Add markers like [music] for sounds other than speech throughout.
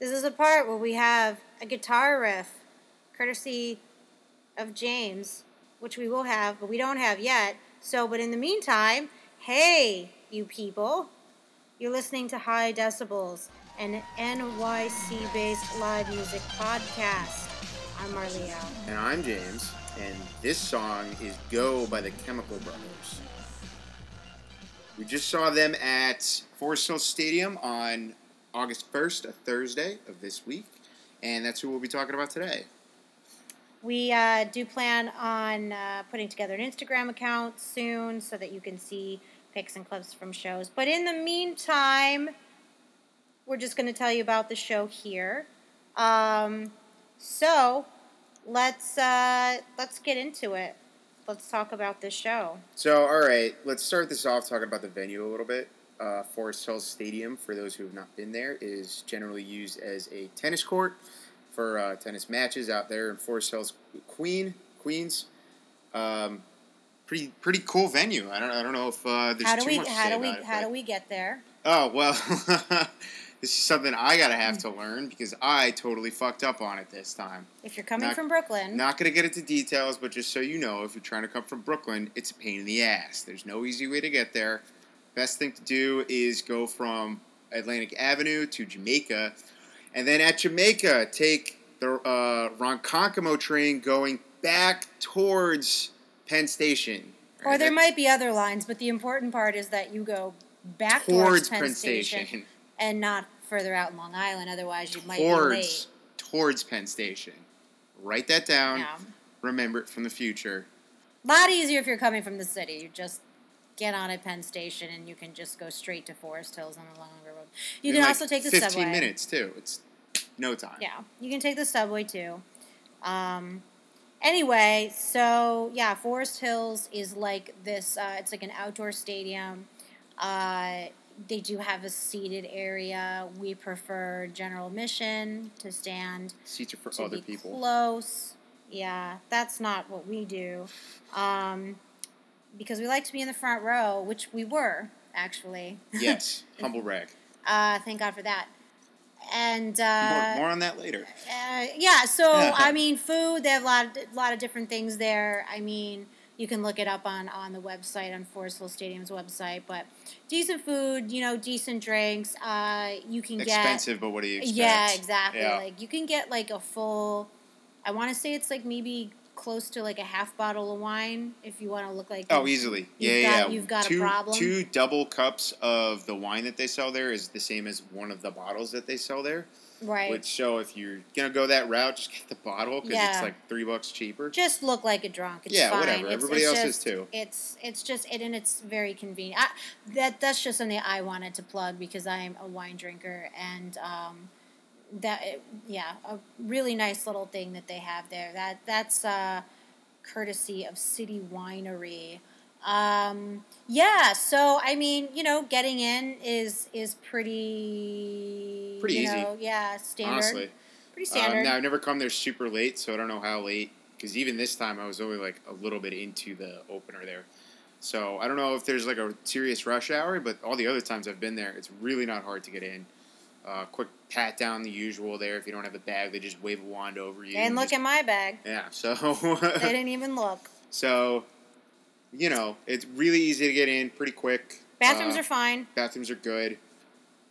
This is a part where we have a guitar riff, courtesy of James, which we will have, but we don't have yet. So, but in the meantime, hey, you people, you're listening to High Decibels, an NYC based live music podcast. I'm Marleo. And I'm James, and this song is Go by the Chemical Brothers. We just saw them at Forest Hill Stadium on August 1st, a Thursday of this week, and that's who we'll be talking about today. We uh, do plan on uh, putting together an Instagram account soon so that you can see pics and clips from shows. But in the meantime, we're just going to tell you about the show here. Um, so let's uh, let's get into it. Let's talk about this show. So, all right, let's start this off talking about the venue a little bit. Uh, Forest Hills Stadium, for those who have not been there, is generally used as a tennis court for uh, tennis matches out there in Forest Hills, Queen, Queens. Um, pretty pretty cool venue. I don't I don't know if uh, there's how do too we much to how say do we it, how but- do we get there? Oh well, [laughs] this is something I gotta have to learn because I totally fucked up on it this time. If you're coming Not- from Brooklyn, Not gonna get into details, but just so you know, if you're trying to come from Brooklyn, it's a pain in the ass. There's no easy way to get there. Best thing to do is go from Atlantic Avenue to Jamaica, and then at Jamaica take the uh, Ronkonkoma train going back towards Penn Station. or Right? there might be other lines, but the important part is that you go back towards Penn, Penn Station, Station. and not further out in Long Island. Otherwise, you might be late. towards Penn Station. Write that down. Yeah. Remember it from the future. A lot easier if you're coming from the city. You just get on at Penn Station and you can just go straight to Forest Hills on the longer road. You can like also take the 15 subway. minutes too. It's no time. Yeah, you can take the subway too. Um, anyway, so yeah, Forest Hills is like this. Uh, it's like an outdoor stadium. Uh, they do have a seated area. We prefer general admission to stand Seats are for other people. close. Yeah, that's not what we do. Um, because we like to be in the front row, which we were actually. yes, [laughs] humble brag. Uh, thank God for that. And uh, more, more on that later. uh, yeah, so [laughs] I mean, food. They have a lot, of, lot of different things there. I mean, you can look it up on on the website on Forest Hill Stadium's website. But decent food, you know, decent drinks. Uh, you can get Expensive, but what do you expect? yeah, exactly. Yeah. Like you can get like a full. I want to say it's like maybe close to like a half bottle of wine if you want to look like. Oh, easily. Yeah, got- yeah. you've got a two, problem. Two double cups of the wine that they sell there is the same as one of the bottles that they sell there. right. Which so if you're gonna go that route, just get the bottle because Yeah. it's like three bucks cheaper. just look like a drunk. It's Yeah, fine. whatever. It's, Everybody it's else is too. It's it's just it and it's very convenient. I, that that's just something I wanted to plug because I am a wine drinker and um, that yeah a really nice little thing that they have there. That that's uh, courtesy of City Winery. Um, yeah, so I mean, you know, getting in is is pretty Pretty easy. know, yeah, standard. Honestly. Pretty Um, standard. now I've never come there super late, so I don't know how late. Because even this time, I was only like a little bit into the opener there. So I don't know if there's like a serious rush hour, but all the other times I've been there, it's really not hard to get in. Uh, quick pat down the usual there. If you don't have a bag, they just wave a wand over you. and look just- at my bag. yeah. So [laughs] They didn't even look. so you know it's really easy to get in, pretty quick. Bathrooms Uh, are fine. bathrooms are good.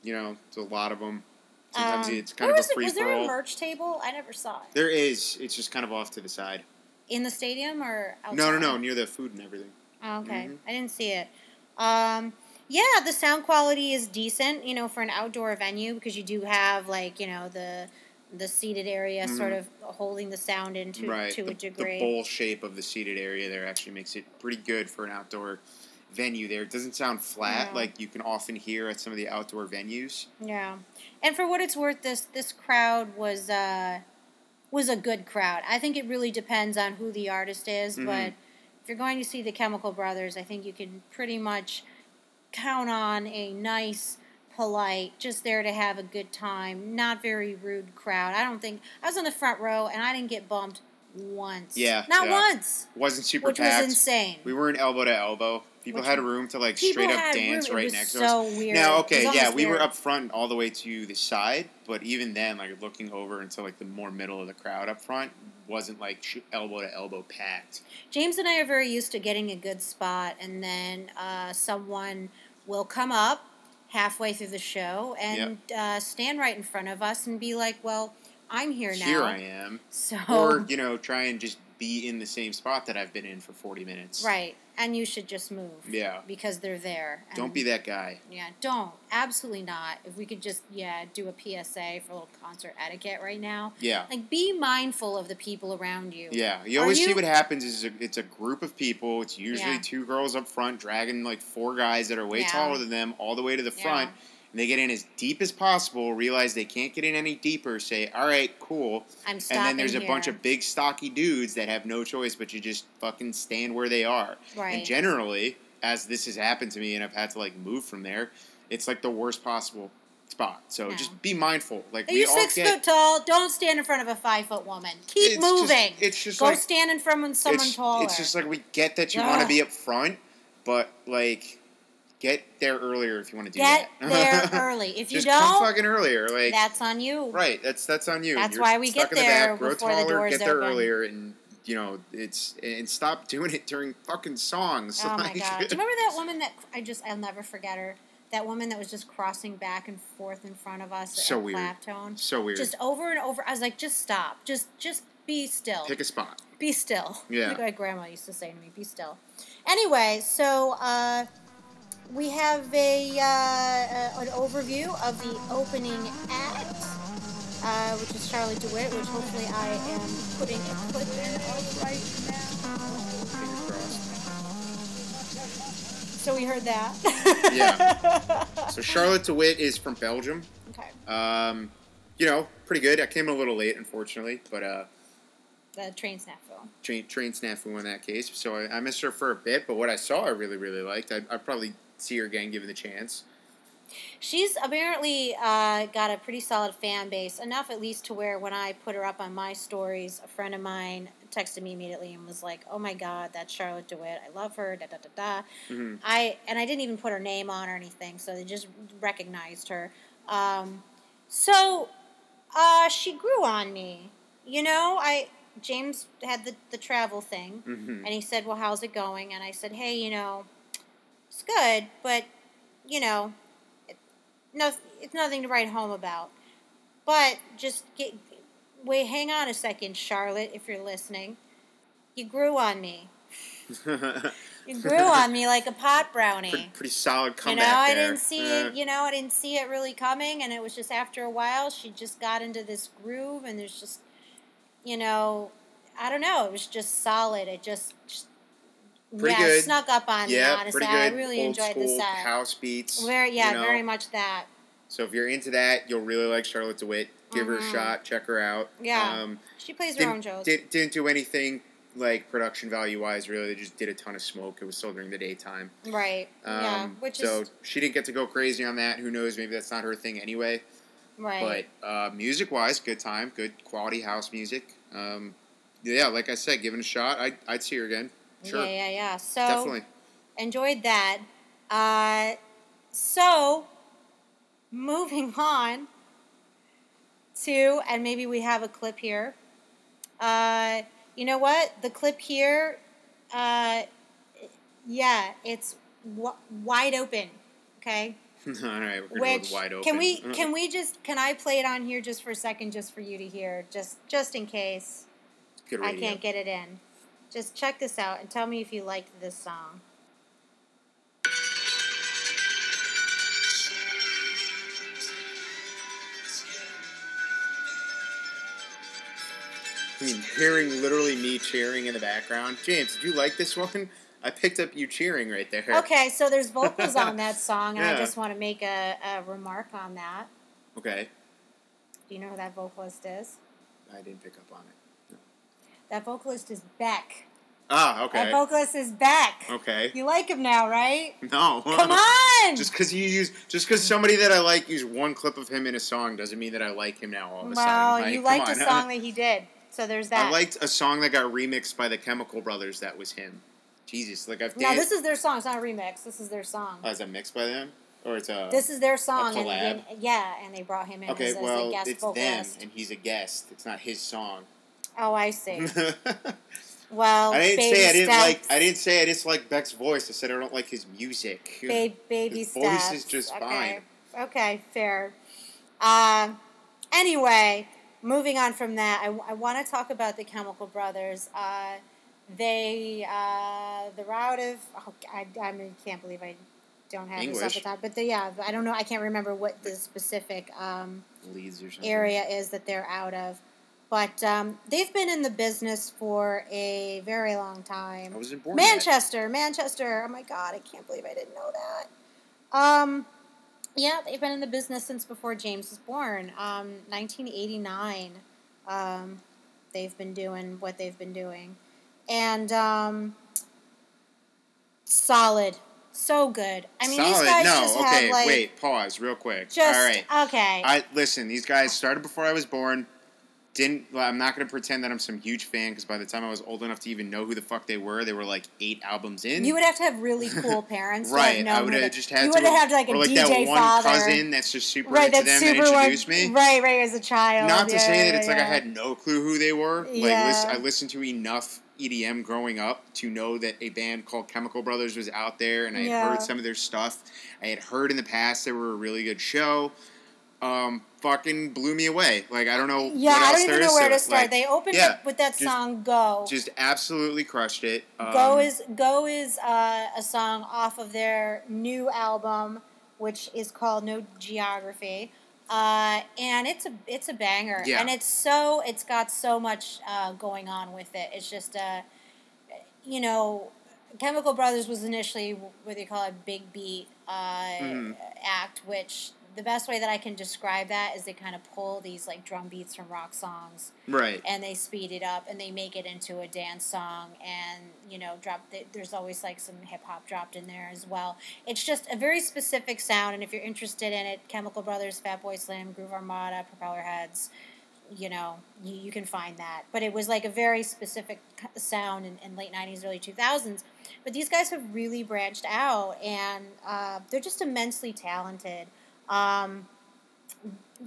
You know, it's a lot of them. Sometimes Um, it's kind of a free Was there a merch table? I never saw it. There is. It's just kind of off to the side. In the stadium or outside? No, no, no, near the food and everything. Oh, okay, Mhm. I didn't see it. Um, yeah, the sound quality is decent, you know, for an outdoor venue because you do have like you know the the seated area sort of holding the sound into Mm-hmm. right. to the, a degree. the bowl shape of the seated area there actually makes it pretty good for an outdoor venue there. It doesn't sound flat No. like you can often hear at some of the outdoor venues. Yeah, and for what it's worth, this this crowd was uh, was a good crowd. I think it really depends on who the artist is, Mhm. but if you're going to see the Chemical Brothers, I think you can pretty much count on a nice, polite, just there to have a good time, not very rude crowd. I don't think I was in the front row and I didn't get bumped once. Yeah, not yeah. once, Wasn't super which packed. was insane. We weren't elbow to elbow. People Which had room to like straight up dance room. right next to so us. weird. Now, okay, yeah, we were up front all the way to the side, but even then, like looking over into like the more middle of the crowd up front wasn't like elbow to elbow packed. James and I are very used to getting a good spot, and then uh, someone will come up halfway through the show and uh, stand right in front of us and be like, "Well, I'm here now." Here I am, So or [laughs] you know, try and just be in the same spot that I've been in for forty minutes. right, and you should just move. Yeah. because they're there. Don't be that guy. Yeah, don't. Absolutely not. If we could just, yeah, do a PSA for a little concert etiquette right now. Yeah. Like, be mindful of the people around you. Yeah, you always see what happens is a, it's a group of people. It's usually Yeah. two girls up front dragging like four guys that are way Yeah. taller than them all the way to the Yeah. And they get in as deep as possible, realize they can't get in any deeper, say, all right, cool. I'm stopping And then there's a bunch of big, stocky dudes that have no choice but to just fucking stand where they are. Right. And generally, as this has happened to me and I've had to like move from there, it's like the worst possible spot. So just be mindful. Like Are we you all six get, foot tall? Don't stand in front of a five foot woman. Keep It's just- moving. it's just Go like stand in front of someone it's, taller. It's just like we get that you want to be up front, but like get there earlier if you want to do Get that. there [laughs] early. If you don't, Just come fucking earlier. Like that's on you. right, that's that's on you. That's You're why we get in the there back, grow before the taller, doors get there open. earlier, and you know it's and stop doing it during fucking songs. Oh my god! [laughs] Do you remember that woman that I just I'll never forget her. That woman that was just crossing back and forth in front of us So at weird. Claptone. so weird. Just over and over. I was like, just stop. Just just be still. Pick a spot. be still. Yeah. [laughs] Like my grandma used to say to me, be still. Anyway, so uh, we have a uh, uh, an overview of the opening act, uh, which is Charlie de Witte, which hopefully I am putting a clip in of right now. So we heard that. Yeah. So Charlotte de Witte is from Belgium. okay. Um, you know, pretty good. I came a little late, unfortunately, but uh, The train snafu. train train snafu in that case. So I, I missed her for a bit, but what I saw, I really really liked. I I'd probably see her again given the chance. She's apparently uh, got a pretty solid fan base, enough at least to where when I put her up on my stories, a friend of mine texted me immediately and was like, "Oh my God, that's Charlotte de Witte. I love her." Da da da da. hmm I and I didn't even put her name on or anything, so they just recognized her. Um, so uh, she grew on me. You know, I James had the the travel thing. hmm And he said, Well, how's it going? And I said, Hey, you know, it's good, but, you know, it, no, it's nothing to write home about. But just get, wait, hang on a second, Charlotte, if you're listening. You grew on me. You grew [laughs] on me like a pot brownie. pretty, pretty solid You know, I there. didn't see Uh, it. You know, I didn't see it really coming, and it was just after a while, she just got into this groove, and there's just, you know, I don't know. It was just solid. It just, just Pretty yeah, good. snuck up on yeah, pretty good. I really Old enjoyed school the set. house beats. Very, yeah, you know? very much that. So if you're into that, you'll really like Charlotte de Witte. Give her a Mhm. shot. Check her out. Yeah. Um, She plays her own shows. did, didn't do anything like production value wise. Really, they just did a ton of smoke. It was still during the daytime. right. Um, yeah. Which so is she didn't get to go crazy on that. Who knows? Maybe that's not her thing anyway. right. But uh, music wise, good time, good quality house music. Um, yeah, like I said, given a shot, I'd, I'd see her again. Sure, Yeah, yeah, yeah. So definitely. enjoyed that. Uh, so, moving [laughs] on to, and maybe we have a clip here. Uh, you know what? The clip here, uh, yeah, it's w- wide open. Okay. [laughs] All right, we're Which wide open. can we Uh, can we just can I play it on here just for a second, just for you to hear, just just in case I can't get it in. Just check this out and tell me if you liked this song. I mean, hearing literally me cheering in the background. James, did you like this one? I picked up you cheering right there. Okay, so there's vocals on that [laughs] song, and I just want to make a, a remark on that. Okay. Do you know who that vocalist is? I didn't pick up on it. That vocalist is Beck. Ah, okay. That vocalist is Beck. okay. You like him now, right? [laughs] No. Come on! Just because you use, just because somebody that I like used one clip of him in a song doesn't mean that I like him now all of a well, sudden. Like, you liked a song [laughs] that he did, so there's that. I liked a song that got remixed by the Chemical Brothers. That was him. Jesus, like I've No, this is their song. It's not a remix. This is their song. oh, is that mixed by them, or it's a? this is their song, and yeah, and they brought him in okay, as, as well, a guest it's them, and he's a guest. It's not his song. Oh, I see. [laughs] Well, I didn't say I didn't steps. like. I didn't say I dislike Beck's voice. I said I don't like his music. Ba- baby His voice steps. is just okay. fine. Okay, fair. Uh, anyway, moving on from that, I, I want to talk about the Chemical Brothers. Uh, they, uh, the route of, oh, I, I mean, can't believe I don't have this off English. the top, but the, yeah, I don't know, I can't remember what the specific um, Leeds or something. area is that they're out of. But um, they've been in the business for a very long time. I wasn't born. yet. Manchester, Manchester. Oh my God, I can't believe I didn't know that. Um, yeah, they've been in the business since before James was born. Um, 1989. Um, they've been doing what they've been doing, and um, solid, so good. I mean, these guys no, just okay. have like wait. Pause. Real quick. just All right. okay. I listen. These guys started before I was born. Didn't. well, I'm not going to pretend that I'm some huge fan because by the time I was old enough to even know who the fuck they were, they were like eight albums in. you would have to have really [laughs] cool parents. right. I would have just had you would have had like a or like DJ that one father. cousin that's just super right, into that's them like, introduced me. right, right, as a child. Not to Yeah, say yeah, that it's like I had no clue who they were. Like Yeah. listen, I listened to enough EDM growing up to know that a band called Chemical Brothers was out there, and I had Yeah. heard some of their stuff. I had heard in the past they were a really good show. Um, fucking blew me away. Like I don't know. Yeah, what I don't even know where to start. Like, they opened yeah, up with that just- song "Go." just absolutely crushed it. Um, Go is Go is uh, a song off of their new album, which is called No Geography, uh, and it's a it's a banger, Yeah. and it's so it's got so much uh, going on with it. It's just uh, you know, Chemical Brothers was initially what they call a big beat uh, Mhm. act, which the best way that I can describe that is they kind of pull these like drum beats from rock songs. Right. and they speed it up and they make it into a dance song and you know drop th- there's always like some hip hop dropped in there as well. It's just a very specific sound and if you're interested in it chemical brothers Fatboy Slim groove armada Propellerheads you know you, you can find that. But it was like a very specific sound in, in late 90s early 2000s but these guys have really branched out and uh, they're just immensely talented um,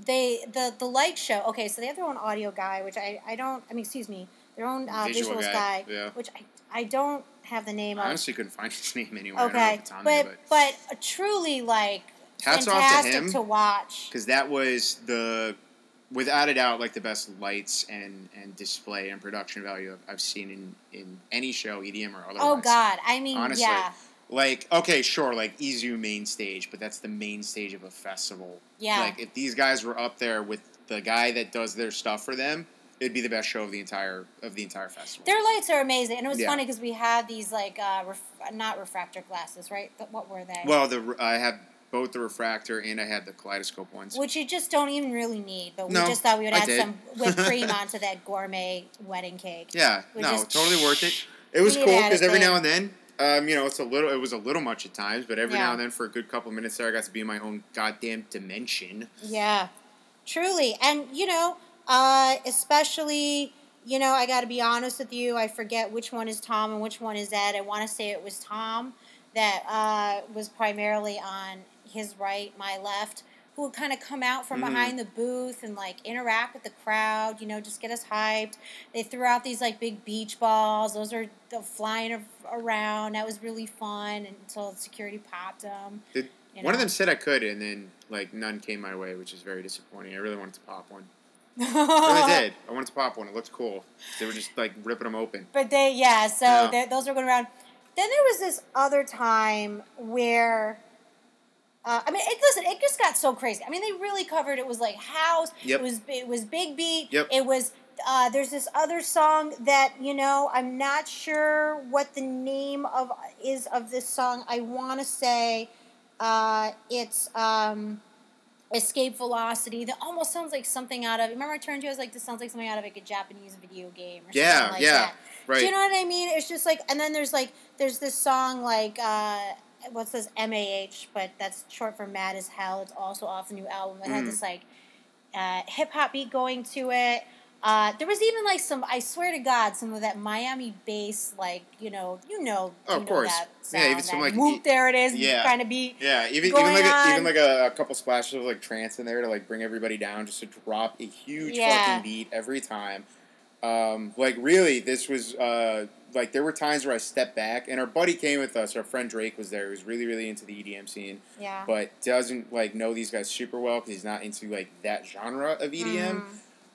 they the the light show okay so they have their own audio guy which i i don't i mean excuse me their own uh, Visual visuals guy, guy, yeah. which i i don't have the name I of honestly couldn't find [laughs] his name anywhere. I don't know okay but there, but uh, truly like Hats off to fantastic him. to watch because that was the without a doubt like the best lights and and display and production value I've, I've seen in in any show EDM or otherwise. oh god i mean Honestly. yeah Like okay, sure, like EZoo main stage, but that's the main stage of a festival. yeah Like if these guys were up there with the guy that does their stuff for them, it'd be the best show of the entire of the entire festival. their lights are amazing and it was Yeah. funny because we had these like uh ref- not refractor glasses right Th- what were they well, the I have both the refractor and I had the kaleidoscope ones. which you just don't even really need, but we No, just thought we would add some [laughs] whipped cream onto that gourmet wedding cake. Yeah, no, totally worth it. It was cool because every now and then, um, you know, it's a little. It was a little much at times, but every Yeah. now and then, for a good couple of minutes there, I got to be in my own goddamn dimension. Yeah, truly. And, you know, uh, especially, you know, I got to be honest with you, I forget which one is Tom and which one is Ed. I want to say it was Tom that uh, was primarily on his right, my left, who would kind of come out from Mhm. behind the booth and like interact with the crowd, you know, just get us hyped. They threw out these like big beach balls. Those are the flying around. That was really fun until security popped them. Did, you One of them said I could, and then like none came my way, which is very disappointing. I really wanted to pop one. I [laughs] really did. I wanted to pop one. It looked cool. They were just like ripping them open. But they, yeah, so Yeah. those were going around. Then there was this other time where, uh, I mean, it, listen, it just got so crazy. I mean, they really covered. It was like house. Yep. It was it was big beat. Yep. It was. Uh, there's this other song that you know. I'm not sure what the name of is of this song. I want to say uh, it's um, Escape Velocity. That almost sounds like something out of. Remember, I turned to you. I was like, this sounds like something out of like a Japanese video game or Yeah, something like yeah, that. Right. Do you know what I mean? It's just like, and then there's like, there's this song like, what's this MAH, but that's short for Mad as Hell. It's also off the new album. It had Mhm. this like uh, hip hop beat going to it. Uh, there was even like some, I swear to God, some of that Miami bass, like you know, you know, Oh, you of know course. that Yeah, even some, like, whoop, e- there it is, yeah. kind of beat. Yeah, even even like a, even like a, a couple splashes of like trance in there to like bring everybody down, just to drop a huge Yeah. fucking beat every time. Um, like really, this was uh, like there were times where I stepped back, and our buddy came with us. Our friend Drake was there. He was really really into the EDM scene, Yeah. but doesn't like know these guys super well because he's not into like that genre of EDM. Mm.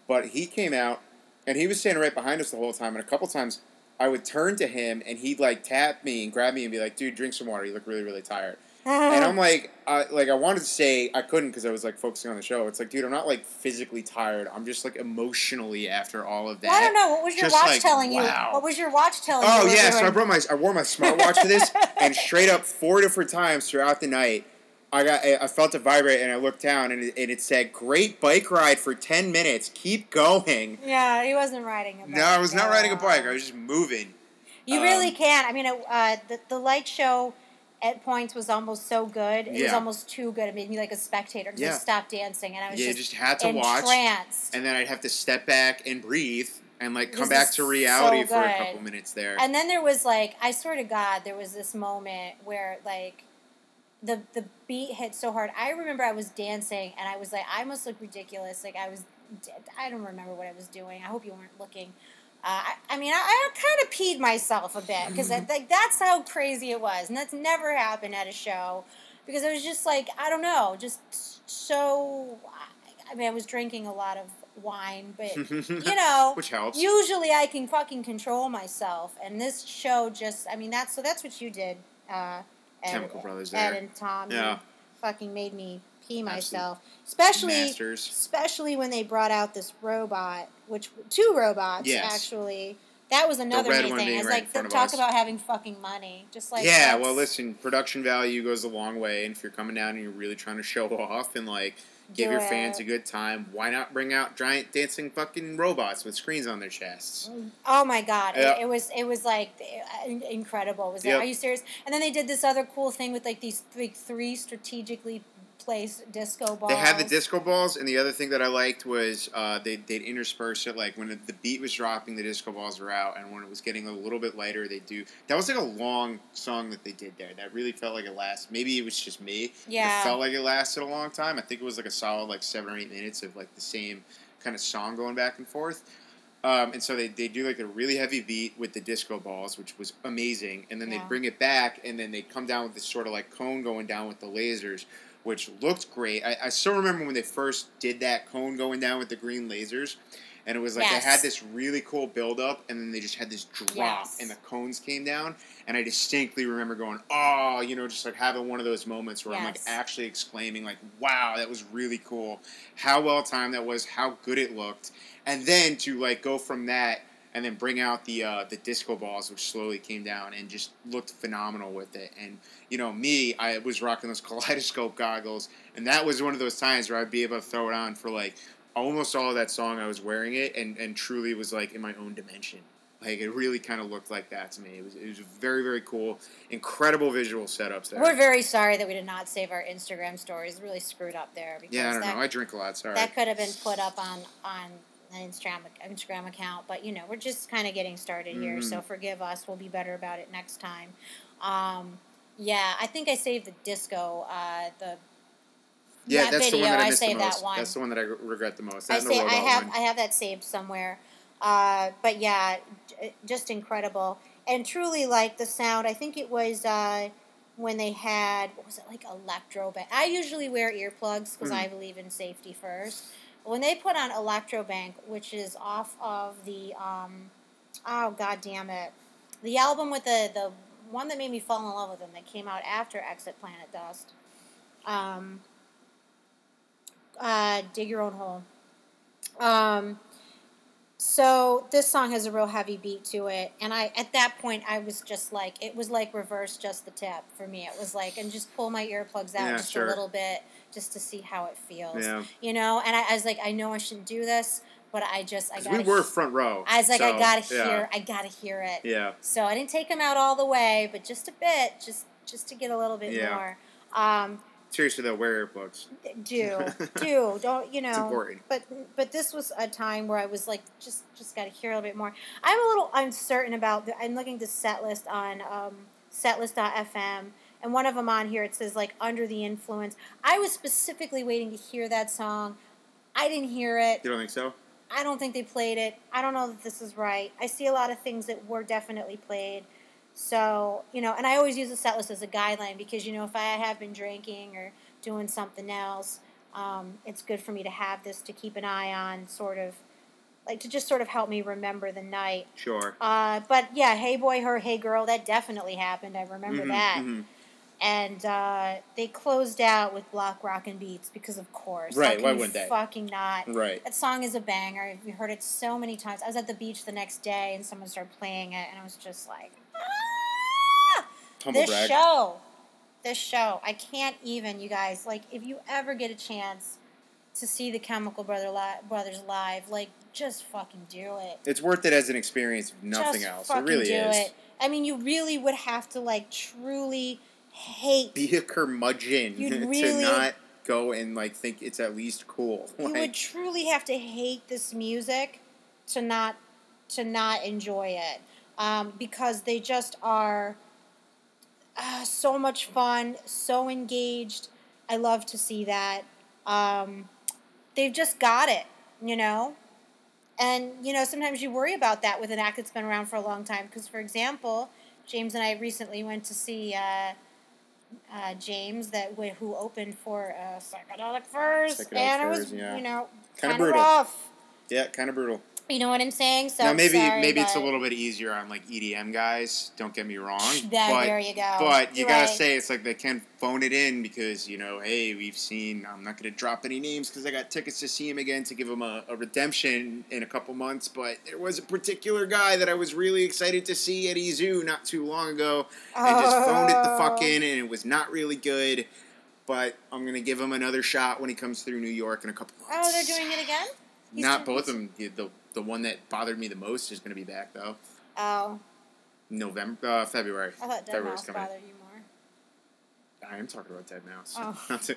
But he came out, and he was standing right behind us the whole time. And a couple times, I would turn to him, and he'd like tap me and grab me and be like, "Dude, drink some water. You look really really tired." And I'm [laughs] like, I like I wanted to say I couldn't because I was like focusing on the show. It's like, dude, I'm not like physically tired. I'm just like emotionally after all of that. I don't know. What was your just watch like, telling you? What was your watch telling you? Oh you were yeah, so I brought my I wore my smartwatch to this, [laughs] and straight up four different times throughout the night, I got I felt it vibrate, and I looked down, and it, and it said, "Great bike ride for ten minutes. Keep going." Yeah, he wasn't riding a bike. No, I was not riding a bike. I was just moving. You really um, can. I mean, uh, the the light show at points was almost so good. It was almost too good. It made me like a spectator because Yeah. I stopped dancing and I was Yeah, just, just had to watch, and then I'd have to step back and breathe, and like come This back to reality so for a couple minutes there. And then there was like, I swear to God, there was this moment where like the the beat hit so hard. I remember I was dancing and I was like, I must look ridiculous. Like I was, I don't remember what I was doing. I hope you weren't looking. Uh, I, I mean, I, I kind of peed myself a bit because like that's how crazy it was, and that's never happened at a show because it was just like I don't know, just so. I mean, I was drinking a lot of wine, but you [laughs] know, which helps. usually I can fucking control myself, and this show just, I mean, that's so that's what you did, uh, Ed, Chemical Brothers Ed there. and Tom. Yeah. Fucking made me pee Absolute myself, especially Masters. especially when they brought out this robot, which two robots Yes. actually. That was another red neat one thing. It's right like talk about having fucking money, just like yeah, well, listen, production value goes a long way, and if you're coming down and you're really trying to show [laughs] off and like give your fans a good time, why not bring out giant dancing fucking robots with screens on their chests? Oh my god! Yeah. It, it was it was like incredible. Was like, Yep. are you serious? And then they did this other cool thing with like these like three strategically placed disco balls. They had the disco balls, and the other thing that I liked was uh, they they'd intersperse it like when the beat was dropping, the disco balls were out, and when it was getting a little bit lighter, they do. That was like a long song that they did there. That really felt like it lasted. Maybe it was just me. Yeah. It felt like it lasted a long time. I think it was like a solid like seven or eight minutes of like the same kind of song going back and forth. Um, and so they, they do like a really heavy beat with the disco balls, which was amazing. And then Yeah. they bring it back, and then they come down with this sort of like cone going down with the lasers, which looked great. I, I still remember when they first did that cone going down with the green lasers. And it was like Yes. they had this really cool build up, and then they just had this drop, Yes. and the cones came down. And I distinctly remember going, oh, you know, just like having one of those moments where I'm like actually exclaiming, like, wow, that was really cool. How well timed that was, how good it looked. And then to like go from that and then bring out the uh, the disco balls, which slowly came down and just looked phenomenal with it. And you know, me, I was rocking those [laughs] kaleidoscope goggles, and that was one of those times where I'd be able to throw it on for like almost all of that song. I was wearing it, and and truly was like in my own dimension. Like it really kind of looked like that to me. It was it was very very cool, incredible visual setups there. We're very sorry that we did not save our Instagram stories. Really screwed up there because yeah, I don't that, know. I drink a lot. Sorry. that could have been put up on on an Instagram Instagram account. But you know, we're just kind of getting started here, Mhm. so forgive us. We'll be better about it next time. Um, yeah, I think I saved the disco. Uh, the yeah, that that's video. the one that I, I saved that one. That's the one that I regret the most. I That the say I have one. I have that saved somewhere. Uh, but yeah, j- just incredible and truly like the sound. I think it was uh, when they had what was it like Elektrobank. I usually wear earplugs because Mm. I believe in safety first. When they put on Elektrobank, which is off of the um, oh god damn it, the album with the the one that made me fall in love with them that came out after Exit Planet Dust. Um, uh, dig your own hole. Um, so this song has a real heavy beat to it, and I at that point I was just like it was like reverse just the tip for me. It was like and just pull my earplugs out Yeah, just sure. a little bit just to see how it feels. Yeah. You know, and I, I was like I know I shouldn't do this, but I just I got we were front row. I was like I gotta yeah. hear I gotta hear it. Yeah. So I didn't take them out all the way, but just a bit, just just to get a little bit Yeah. more. Um, Seriously though, wear earplugs. do [laughs] do don't you know It's important. but but this was a time where I was like just just got to hear a little bit more. I'm a little uncertain about the, I'm looking at the set list on um, setlist.fm and one of them on here it says like under the influence. I was specifically waiting to hear that song. I didn't hear it. You don't think so? I don't think they played it. I don't know that this is right. I see a lot of things that were definitely played. So, you know, and I always use the set list as a guideline because, you know, if I have been drinking or doing something else, um, it's good for me to have this to keep an eye on, sort of, like to just sort of help me remember the night. Sure. Uh, but yeah, Hey Boy, Her, Hey Girl, that definitely happened. I remember Mhm, that. mhm. And uh, they closed out with Block Rockin' Beats because, of course. Right, why wouldn't they? Fucking not. Right. That song is a banger. We heard it so many times. I was at the beach the next day and someone started playing it, and I was just like, ah! Humble this brag. show, this show, I can't even, you guys. Like, if you ever get a chance to see the Chemical Brother li- Brothers live, like, just fucking do it. It's worth it as an experience, nothing just else. It really do is. it. I mean, you really would have to like truly hate. Be a curmudgeon You'd [laughs] to really- not go and like think it's at least cool. you Like, would truly have to hate this music to not to not enjoy it um, because they just are uh, so much fun so engaged i love to see that um, they've just got it you know and you know sometimes you worry about that with an act that's been around for a long time because for example james and i recently went to see uh, uh, James that w- who opened for uh, Psychedelic Furs, Psychedelic and it was Furs, yeah. you know Kinda brutal. rough. yeah, kind of brutal. You know what I'm saying? So now maybe sorry, maybe it's a little bit easier on like EDM guys. Don't get me wrong. [laughs] But, there you go. But you You're gotta say it's like they can phone it in because you know, hey, we've seen. I'm not gonna drop any names because I got tickets to see him again to give him a, a redemption in a couple months. But there was a particular guy that I was really excited to see at EZoo not too long ago, and just phoned it the fuck Oh. in, and it was not really good. But I'm gonna give him another shot when he comes through New York in a couple months. Oh, they're doing it again. He's Not both of them. The, the one that bothered me the most is going to be back though. Oh, November, uh, February. I thought Dead February's Mouse coming. bothered you more. I am talking about Dead Mouse. Oh. [laughs] not to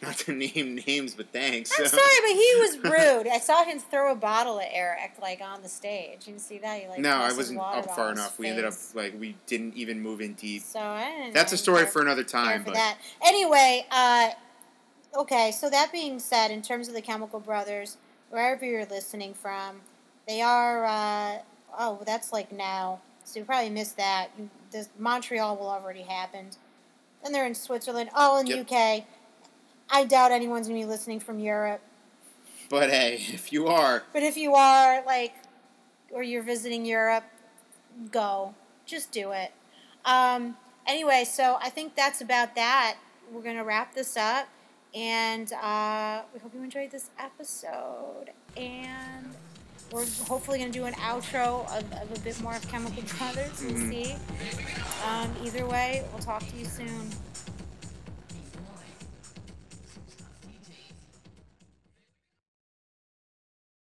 not to name names, but thanks. I'm [laughs] sorry, but he was rude. I saw him throw a bottle at Eric like on the stage. You can see that he like. no, I wasn't up far enough. We ended up like we didn't even move in deep. So I didn't. That's a story for another time. for But that. Anyway, uh, okay. So that being said, in terms of the Chemical Brothers, wherever you're listening from, they are. Uh, oh, that's like now. So you probably missed that. You, this, Montreal will already happened. Then they're in Switzerland. Oh, in Yep. UK. I doubt anyone's gonna be listening from Europe. but hey, if you are, But if you are like, or you're visiting Europe, go. Just do it. Um, anyway, so I think that's about that. We're gonna wrap this up, and uh, we hope you enjoyed this episode. And we're hopefully gonna do an outro of, of a bit more of Chemical Brothers. We'll Mhm. see. Um, either way, we'll talk to you soon.